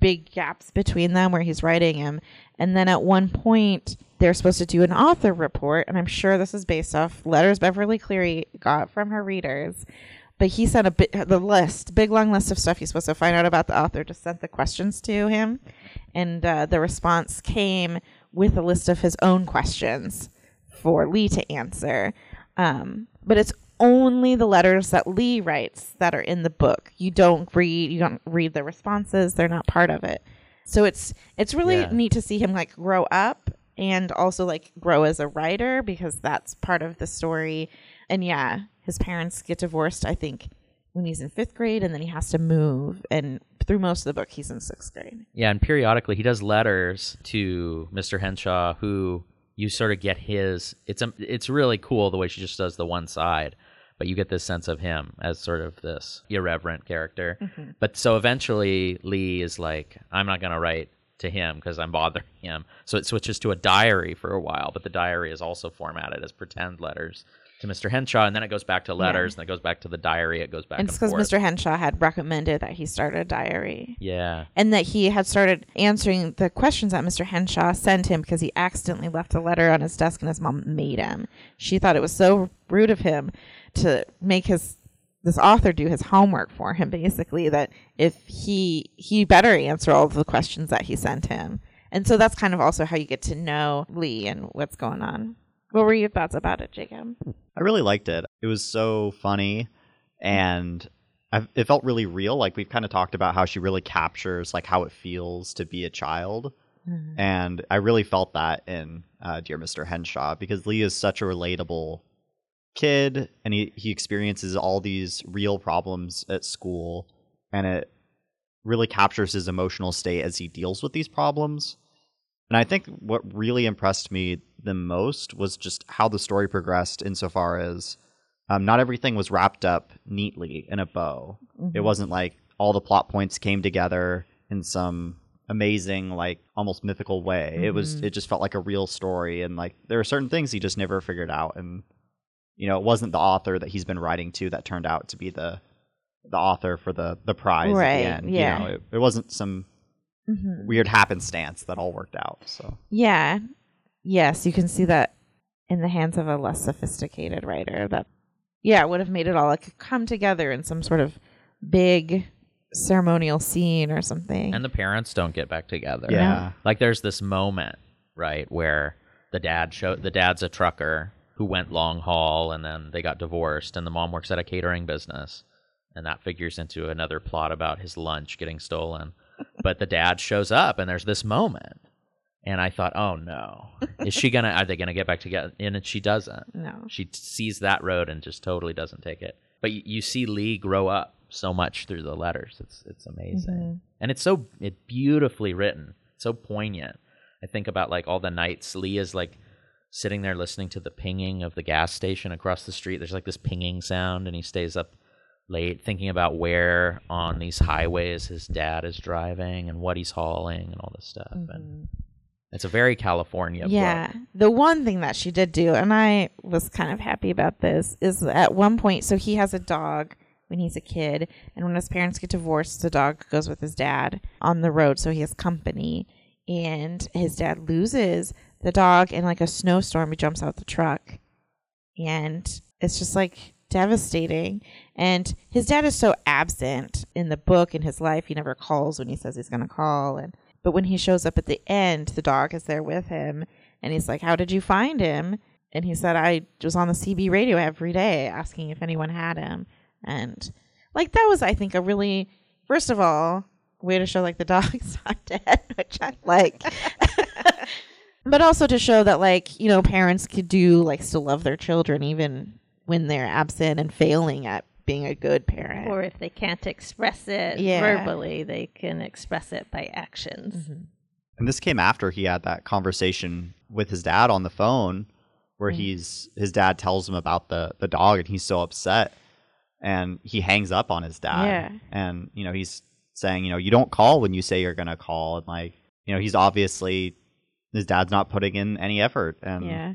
big gaps between them where he's writing him. And then at one point, they're supposed to do an author report. And I'm sure this is based off letters Beverly Cleary got from her readers. But he sent a bit the list, big long list of stuff he's supposed to find out about the author. Just sent the questions to him, and uh, the response came with a list of his own questions for Leigh to answer. Um, but it's only the letters that Leigh writes that are in the book. You don't read you don't read the responses. They're not part of it. So it's it's really Yeah. neat to see him like grow up and also like grow as a writer because that's part of the story. And yeah, his parents get divorced, I think, when he's in fifth grade and then he has to move and through most of the book he's in sixth grade. Yeah, and periodically he does letters to Mr. Henshaw, who you sort of get his. It's a, it's really cool the way she just does the one side, but you get this sense of him as sort of this irreverent character. Mm-hmm. But so eventually Leigh is like, I'm not gonna write to him because I'm bothering him. So it switches to a diary for a while, but the diary is also formatted as pretend letters to Mr. Henshaw, and then it goes back to letters, and it goes back to the diary. It goes back and and, it's because. Mr. Henshaw had recommended that he start a diary. Yeah. and that he had started answering the questions that Mr. Henshaw sent him because he accidentally left a letter on his desk and his mom made him. She thought it was so rude of him to make his this author do his homework for him basically that if he he better answer all of the questions that he sent him. And so that's kind of also how you get to know Leigh and what's going on. What were your thoughts about it, Jacob? I really liked it. It was so funny, and I, it felt really real. Like we've kind of talked about how she really captures like how it feels to be a child, and I really felt that in uh, Dear Mr. Henshaw because Leigh is such a relatable kid, and he he experiences all these real problems at school, and it really captures his emotional state as he deals with these problems. And I think what really impressed me the most was just how the story progressed insofar as um, not everything was wrapped up neatly in a bow. It wasn't like all the plot points came together in some amazing, like almost mythical way. It was it just felt like a real story and like there are certain things he just never figured out and you know, it wasn't the author that he's been writing to that turned out to be the the author for the the prize Right, at the end. yeah. You know, it, it wasn't some Mm-hmm. weird happenstance that all worked out. So Yeah. Yes, you can see that in the hands of a less sophisticated writer that yeah, would have made it all like come together in some sort of big ceremonial scene or something. And the parents don't get back together. yeah. Like there's this moment, right, where the dad show the dad's a trucker who went long haul and then they got divorced and the mom works at a catering business. And that figures into another plot about his lunch getting stolen. but the dad shows up and there's this moment. And I thought, oh no. Is she gonna are they gonna get back together? And she doesn't. no. She sees that road and just totally doesn't take it. But y- you see Leigh grow up so much through the letters. It's it's amazing, mm-hmm. and it's so it beautifully written, so poignant. I think about like all the nights Leigh is like sitting there listening to the pinging of the gas station across the street. There's like this pinging sound, and he stays up late thinking about where on these highways his dad is driving and what he's hauling and all this stuff. And mm-hmm. It's a very California book. Yeah. The one thing that she did do, and I was kind of happy about this, is at one point, so he has a dog when he's a kid, and when his parents get divorced, the dog goes with his dad on the road, so he has company. And his dad loses the dog in like a snowstorm. He jumps out the truck, and it's just like devastating. And his dad is so absent in the book in his life. He never calls when he says he's going to call. And but when he shows up at the end, the dog is there with him, and he's like, "How did you find him?" And he said, "I was on the CB radio every day asking if anyone had him." And like that was, I think, a really first of all way to show like the dog's not dead, which I like. but also to show that like you know parents could do like still love their children even when they're absent and failing at being a good parent. Or if they can't express it Yeah. verbally, they can express it by actions. Mm-hmm. And this came after he had that conversation with his dad on the phone where Mm. he's his dad tells him about the the dog and he's so upset and he hangs up on his dad. Yeah. And you know, he's saying, you know, you don't call when you say you're going to call and like, you know, he's obviously his dad's not putting in any effort and yeah,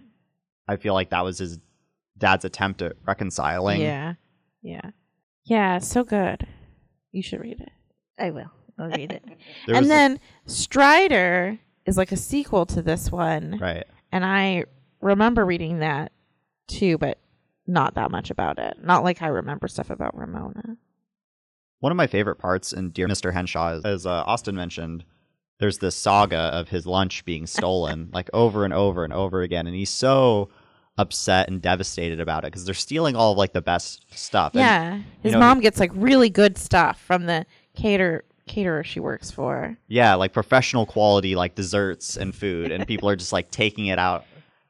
I feel like that was his dad's attempt at reconciling. yeah, yeah, yeah. So good. You should read it. I will. I'll read it. There was and a- then Strider is like a sequel to this one, right. and I remember reading that too, but not that much about it. Not like I remember stuff about Ramona. One of my favorite parts in Dear Mr. Henshaw is, as uh, Austin mentioned, there's this saga of his lunch being stolen, like over and over and over again, and he's so upset and devastated about it because they're stealing all of like the best stuff. And- Yeah, his know, mom gets like really good stuff from the cater caterer she works for. yeah, like professional quality, like desserts and food, and people are just like taking it out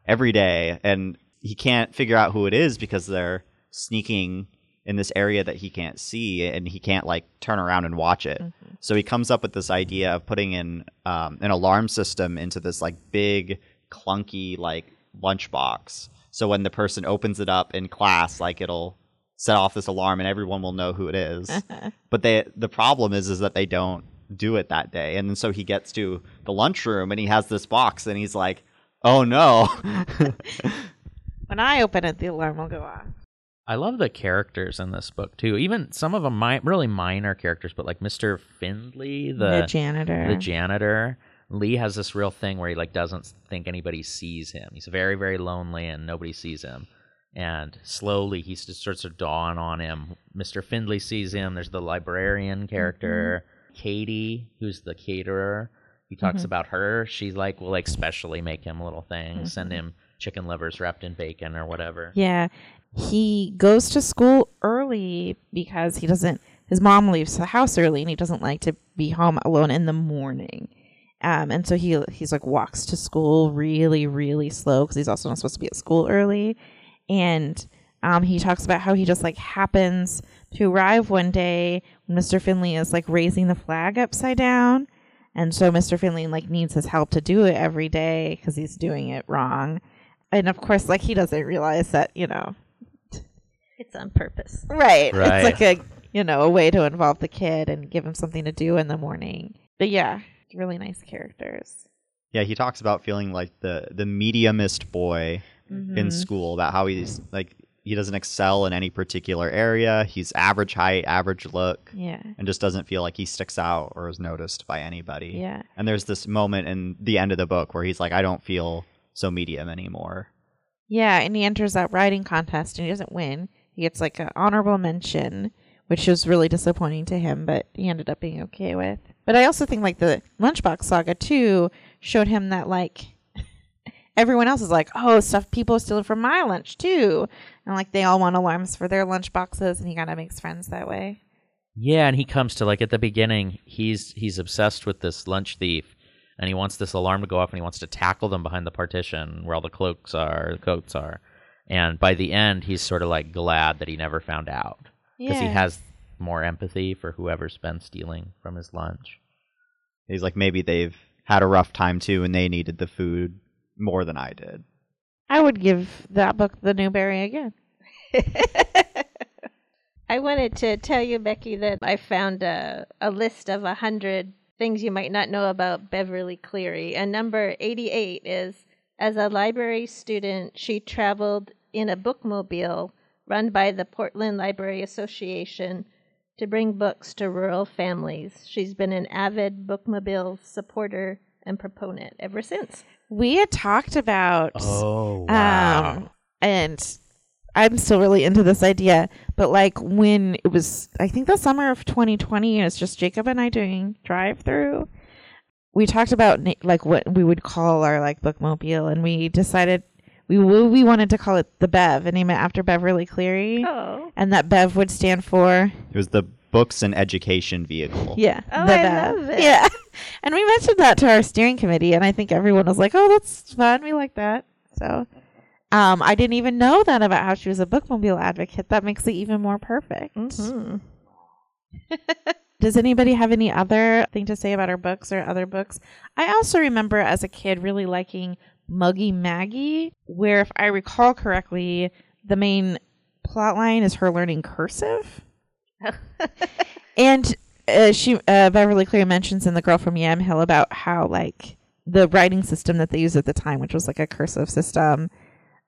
every day, and he can't figure out who it is because they're sneaking in this area that he can't see, and he can't like turn around and watch it. So he comes up with this idea of putting in um, an alarm system into this like big, clunky like lunchbox. So when the person opens it up in class, like it'll set off this alarm, and everyone will know who it is. but they the problem is is that they don't do it that day, and then so he gets to the lunchroom and he has this box, and he's like, "Oh no." When I open it, the alarm will go off. I love the characters in this book too. Even some of them mi- really minor characters, but like Mr. Fridley, The, the janitor. the janitor. Leigh has this real thing where he like doesn't think anybody sees him. He's very very lonely and nobody sees him. And slowly he just starts to dawn on him. Mr. Fridley sees him. There's the librarian mm-hmm. character, Katie, who's the caterer. He talks mm-hmm. about her. She's like will like specially make him little things, send mm-hmm. him chicken livers wrapped in bacon or whatever. Yeah. He goes to school early because he doesn't his mom leaves the house early and he doesn't like to be home alone in the morning. Um, and so he he's like walks to school really really slow because he's also not supposed to be at school early. And um, he talks about how he just like happens to arrive one day when Mr. Fridley is like raising the flag upside down. And so Mr. Fridley like needs his help to do it every day because he's doing it wrong. And of course, like he doesn't realize that, you know, It's on purpose. Right. Right. It's like a you know, a way to involve the kid and give him something to do in the morning. But yeah, really nice characters. yeah, he talks about feeling like the the mediumist boy Mm-hmm. in school about how he's like he doesn't excel in any particular area. He's average height, average look, Yeah. and just doesn't feel like he sticks out or is noticed by anybody. Yeah. And there's this moment in the end of the book where he's like, I don't feel so medium anymore. Yeah, and he enters that writing contest and he doesn't win. He gets like an honorable mention, which was really disappointing to him, but he ended up being okay with. But I also think like the Lunchbox saga too showed him that like everyone else is like, oh, stuff people stealing from my lunch too, and like they all want alarms for their lunch boxes, and he kind of makes friends that way. Yeah, and he comes to like at the beginning, he's he's obsessed with this lunch thief, and he wants this alarm to go off, and he wants to tackle them behind the partition where all the cloaks are, the coats are, and by the end, he's sort of like glad that he never found out because he has more empathy for whoever's been stealing from his lunch. He's like, maybe they've had a rough time too, and they needed the food more than I did. I would give that book the Newbery again. I wanted to tell you, Becky, that I found a, a list of a hundred things you might not know about Beverly Cleary. And number 88 is as a library student, she traveled in a bookmobile run by the Portland Library Association to bring books to rural families. She's been an avid bookmobile supporter and proponent ever since. we had talked about Oh um and I'm still really into this idea, but like when it was I think the summer of 2020 it was just Jacob and I doing drive through. We talked about na- like what we would call our like bookmobile and we decided we we wanted to call it the Bev and name it after Beverly Cleary Oh. and that Bev would stand for It was the books and education vehicle. Yeah. Oh, the I Bev. love it. Yeah. And we mentioned that to our steering committee, and I think everyone was like, "Oh, that's fun. We like that." So, um, I didn't even know that about how she was a bookmobile advocate. That makes it even more perfect. hmm Does anybody have any other thing to say about her books or other books? I also remember as a kid really liking Muggy Maggie, where, if I recall correctly, the main plot line is her learning cursive. And uh, she uh, Beverly Cleary mentions in The Girl from Yamhill about how like the writing system that they used at the time, which was like a cursive system,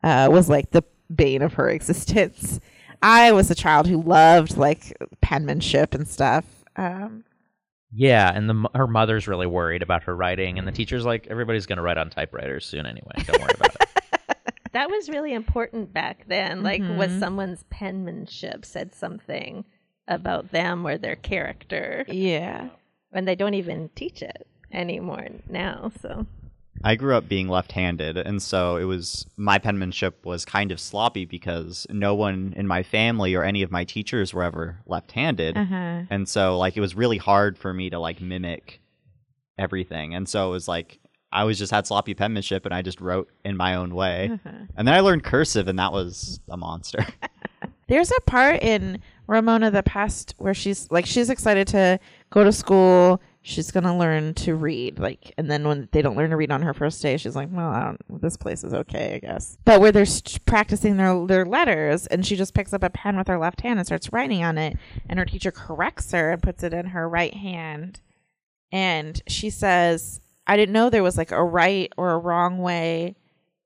uh, was like the bane of her existence. I was a child who loved like penmanship and stuff. Um, Yeah, and the, her mother's really worried about her writing, and the teacher's like, everybody's going to write on typewriters soon anyway. Don't worry about it. That was really important back then. Like, was Mhm. someone's penmanship said something about them or their character, yeah. and they don't even teach it anymore now. So, I grew up being left-handed, and so it was my penmanship was kind of sloppy because no one in my family or any of my teachers were ever left-handed, Uh huh. and so like it was really hard for me to like mimic everything, and so it was like I was just had sloppy penmanship, and I just wrote in my own way, Uh-huh. and then I learned cursive, and that was a monster. There's a part in Ramona the Pest where she's like she's excited to go to school. She's gonna learn to read, like, and then when they don't learn to read on her first day, she's like, "Well, this place is okay, I guess." But where they're st- practicing their their letters, and she just picks up a pen with her left hand and starts writing on it, and her teacher corrects her and puts it in her right hand, and she says, "I didn't know there was like a right or a wrong way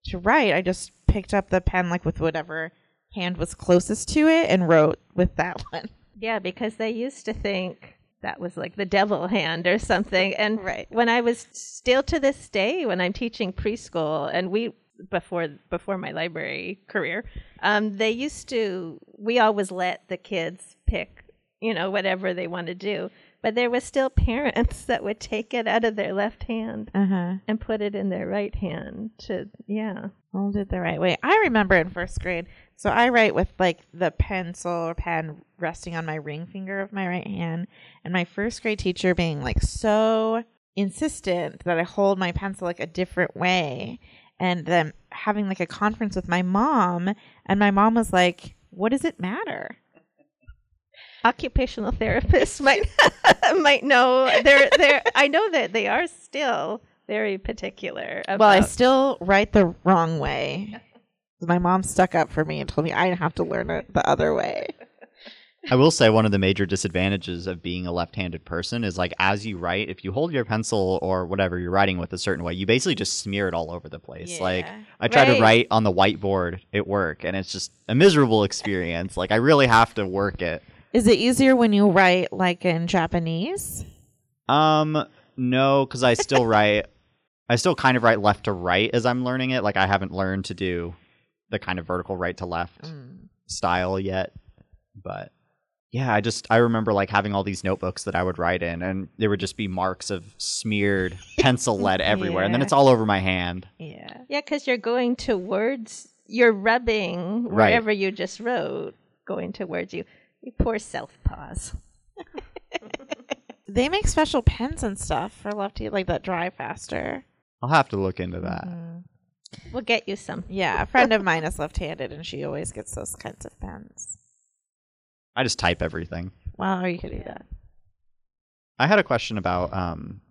to write. I just picked up the pen like with whatever." hand was closest to it and wrote with that one. yeah, because they used to think that was like the devil hand or something. And Right. when I was still to this day, when I'm teaching preschool, and we before before my library career, um, they used to we always let the kids pick, you know, whatever they want to do. But there was still parents that would take it out of their left hand Uh huh. and put it in their right hand to yeah. Hold it the right way. I remember in first grade. So I write with like the pencil or pen resting on my ring finger of my right hand, and my first grade teacher being like so insistent that I hold my pencil like a different way, and then having like a conference with my mom, and my mom was like, "What does it matter?" Occupational therapists might might know they're they're I know that they are still very particular about Well, I still write the wrong way. My mom stuck up for me and told me I have to learn it the other way. I will say one of the major disadvantages of being a left-handed person is like as you write, if you hold your pencil or whatever you're writing with a certain way, you basically just smear it all over the place. Like Yeah. I try Right. to write on the whiteboard at work and it's just a miserable experience. like I really have to work it. Is it easier when you write like in Japanese? Um no, cuz I still write I still kind of write left to right as I'm learning it. Like I haven't learned to do the kind of vertical right to left Mm. style yet. But yeah, I just I remember like having all these notebooks that I would write in and there would just be marks of smeared pencil lead everywhere and then it's all over my hand. Yeah. Yeah, because you're going towards you're rubbing Right. wherever you just wrote, going towards you. You poor self pause. They make special pens and stuff for lefty like that dry faster. I'll have to look into that. Mhm. We'll get you some. Yeah, a friend of mine is left-handed and she always gets those kinds of pens. I just type everything. Well, or you could do that. I had a question about um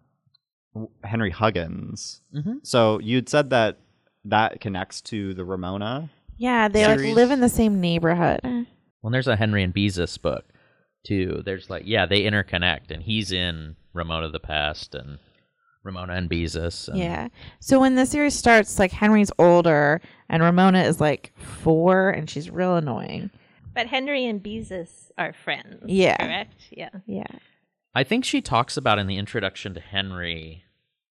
Henry Huggins. Mhm. So you'd said that that connects to the Ramona. Yeah, they like live in the same neighborhood. Well, there's a Henry and Beezus book too. There's like, yeah, they interconnect, and he's in Ramona the Pest and Ramona and Beezus. And Yeah. So when the series starts, like Henry's older and Ramona is like four and she's real annoying. But Henry and Beezus are friends. Yeah. Correct? Yeah. Yeah. I think she talks about in the introduction to Henry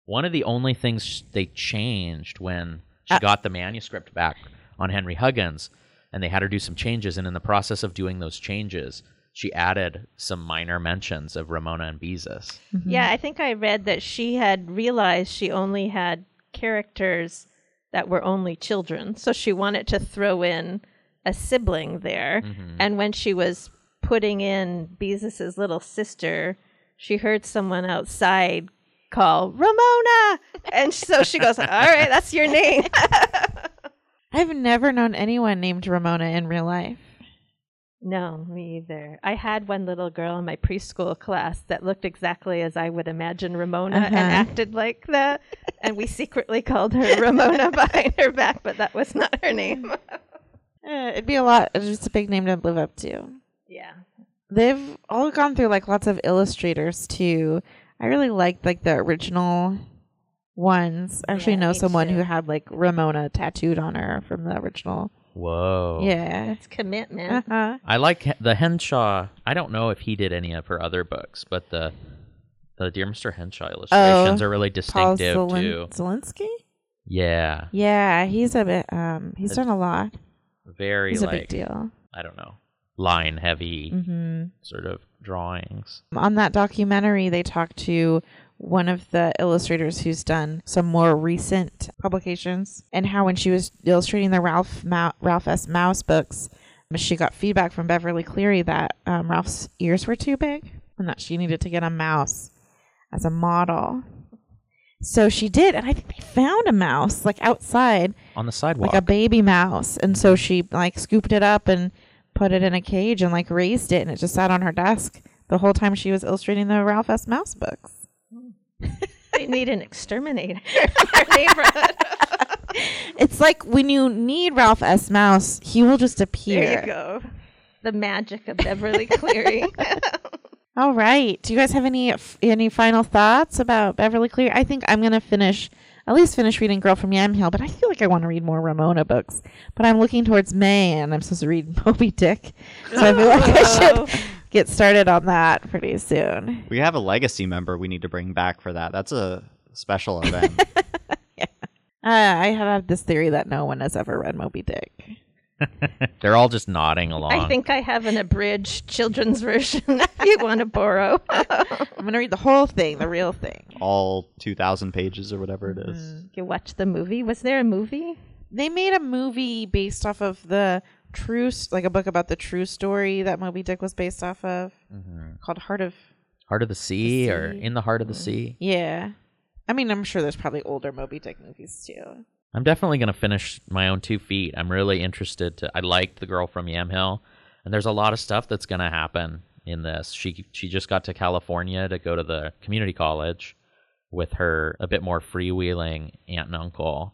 One of the only things they changed when she Uh, got the manuscript back on Henry Huggins, and they had her do some changes, and in the process of doing those changes, she added some minor mentions of Ramona and Beezus. Mm-hmm. Yeah, I think I read that she had realized she only had characters that were only children. So she wanted to throw in a sibling there. Mm-hmm. And when she was putting in Beezus' little sister, she heard someone outside call, Ramona! And so she goes, All right, that's your name. I've never known anyone named Ramona in real life. No, me either. I had one little girl in my preschool class that looked exactly as I would imagine Ramona and Uh-huh. acted like that. And we secretly called her Ramona behind her back, but that was not her name. Eh, it'd be a lot. It's just a big name to live up to. yeah. They've all gone through like lots of illustrators too. I really liked like the original ones. I actually Yeah, know someone too. who had like Ramona tattooed on her from the original. Whoa. Yeah. It's commitment. Uh-huh. I like the Henshaw. I don't know if he did any of her other books, but the the Dear Mr. Henshaw illustrations are really Paul distinctive Zelin- too. Zelinsky? Yeah, Yeah, he's a bit um he's done a lot. very He's a big deal. I don't know, line heavy mm-hmm. sort of drawings. On that documentary, they talked to one of the illustrators who's done some more recent publications, and how when she was illustrating the Ralph Mou- Ralph S. Mouse books, she got feedback from Beverly Cleary that um, Ralph's ears were too big, and that she needed to get a mouse as a model. So she did, and I think they found a mouse like outside, On the sidewalk. like a baby mouse, and so she like scooped it up and put it in a cage and like raised it, and it just sat on her desk the whole time she was illustrating the Ralph S. Mouse books. They need an exterminator neighborhood. It's like when you need Ralph S. Mouse, he will just appear. There you go. The magic of Beverly Cleary. All right. Do you guys have any any final thoughts about Beverly Cleary? I think I'm gonna finish at least finish reading Girl from Yamhill, but I feel like I want to read more Ramona books. But I'm looking towards May, and I'm supposed to read Moby Dick, so I feel like I should oh. Get started on that pretty soon. We have a legacy member we need to bring back for that. That's a special event. Uh, I have this theory that no one has ever read Moby Dick. They're all just nodding along. I think I have an abridged children's version if you want to borrow. I'm gonna read the whole thing, the real thing. All 2,000 pages or whatever it is. you watch the movie. Was there a movie? They made a movie based off of the true, like a book about the true story that Moby Dick was based off of, mm-hmm. called Heart of. Heart of the sea, or sea. In the Heart of the mm. Sea. Yeah, I mean, I'm sure there's probably older Moby Dick movies too. I'm definitely going to finish my own two feet. I'm really interested to. I liked the girl from Yamhill, and there's a lot of stuff that's going to happen in this. She she just got to California to go to the community college with her a bit more freewheeling aunt and uncle,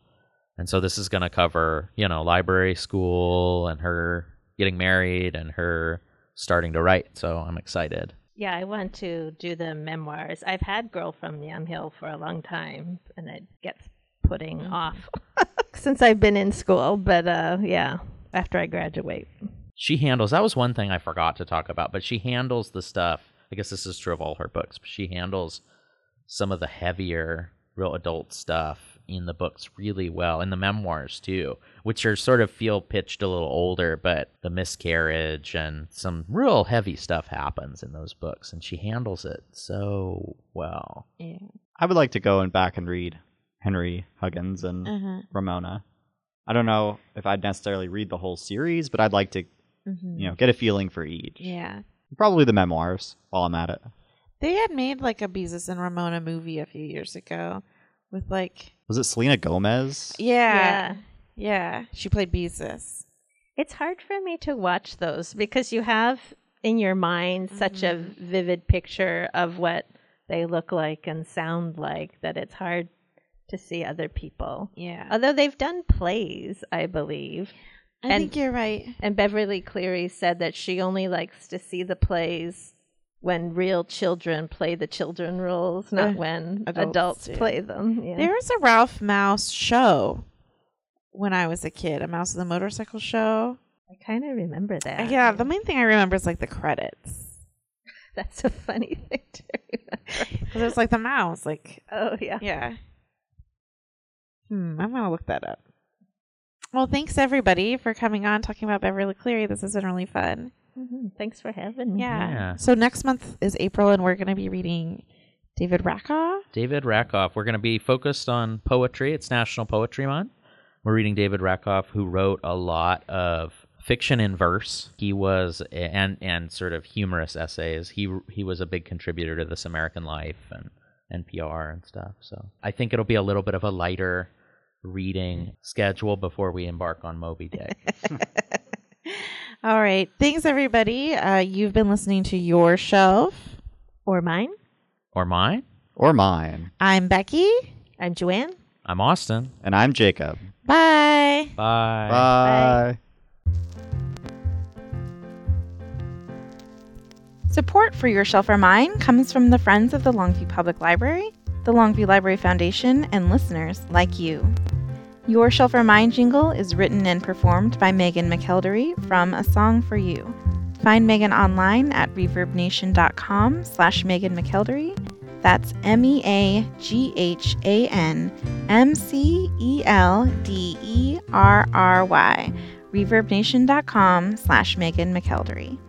and so this is going to cover you know library school and her getting married and her starting to write. So I'm excited. Yeah, I want to do the memoirs. I've had Girl from Yamhill for a long time, and it gets putting off since I've been in school. But uh, yeah, after I graduate. she handles that was one thing I forgot to talk about, but she handles the stuff. I guess this is true of all her books. But she handles some of the heavier, real adult stuff in the books really well, in the memoirs too, which are sort of feel pitched a little older, but the miscarriage and some real heavy stuff happens in those books, and she handles it so well. Yeah. I would like to go and back and read Henry Huggins and Uh-huh. Ramona. I don't know if I'd necessarily read the whole series, but I'd like to, Mhm. you know, get a feeling for each. Yeah. Probably the memoirs while I'm at it. They had made like a Beezus and Ramona movie a few years ago with like Was it Selena Gomez? yeah yeah, she played Beezus. It's hard for me to watch those because you have in your mind such a mm-hmm. vivid picture of what they look like and sound like that it's hard to see other people. Yeah, Although they've done plays, I believe. I and- think you're right. And Beverly Cleary said that she only likes to see the plays when real children play the children roles, not Uh, when adults adults, play them. Yeah. There was a Ralph Mouse show when I was a kid, a Mouse of the Motorcycle show. I kind of remember that. yeah, the main thing I remember is like the credits. That's a funny thing to remember. Because it's like the mouse. Like, Oh yeah. yeah. Hmm, I'm gonna look that up. Well, thanks everybody for coming on talking about Beverly Cleary. This has been really fun. Mhm. Thanks for having me. Yeah. Yeah. So next month is April, and we're gonna be reading David Rakoff. David Rakoff. We're going to be focused on poetry. It's National Poetry Month. We're reading David Rakoff, who wrote a lot of fiction in verse. He was and and sort of humorous essays. He he was a big contributor to This American Life and NPR and stuff. So I think it'll be a little bit of a lighter reading schedule before we embark on Moby Dick. All right. Thanks everybody. Uh, you've been listening to your shelf. Or mine. or mine. Or mine. I'm Becky. I'm Joanne. I'm Austin. And I'm Jacob. Bye. Bye. Bye. Support for Your Shelf or Mine comes from the Friends of the Longview Public Library, the Longview Library Foundation, and listeners like you. Your Shelf Mine jingle is written and performed by Meaghan McElderry from A Song for You. Find Meaghan online at reverbnation.com slash Meaghan McElderry. That's M-E-A-G-H-A-N M-C-E-L-D-E-R-R-Y. reverbnation.com slash Meaghan McElderry.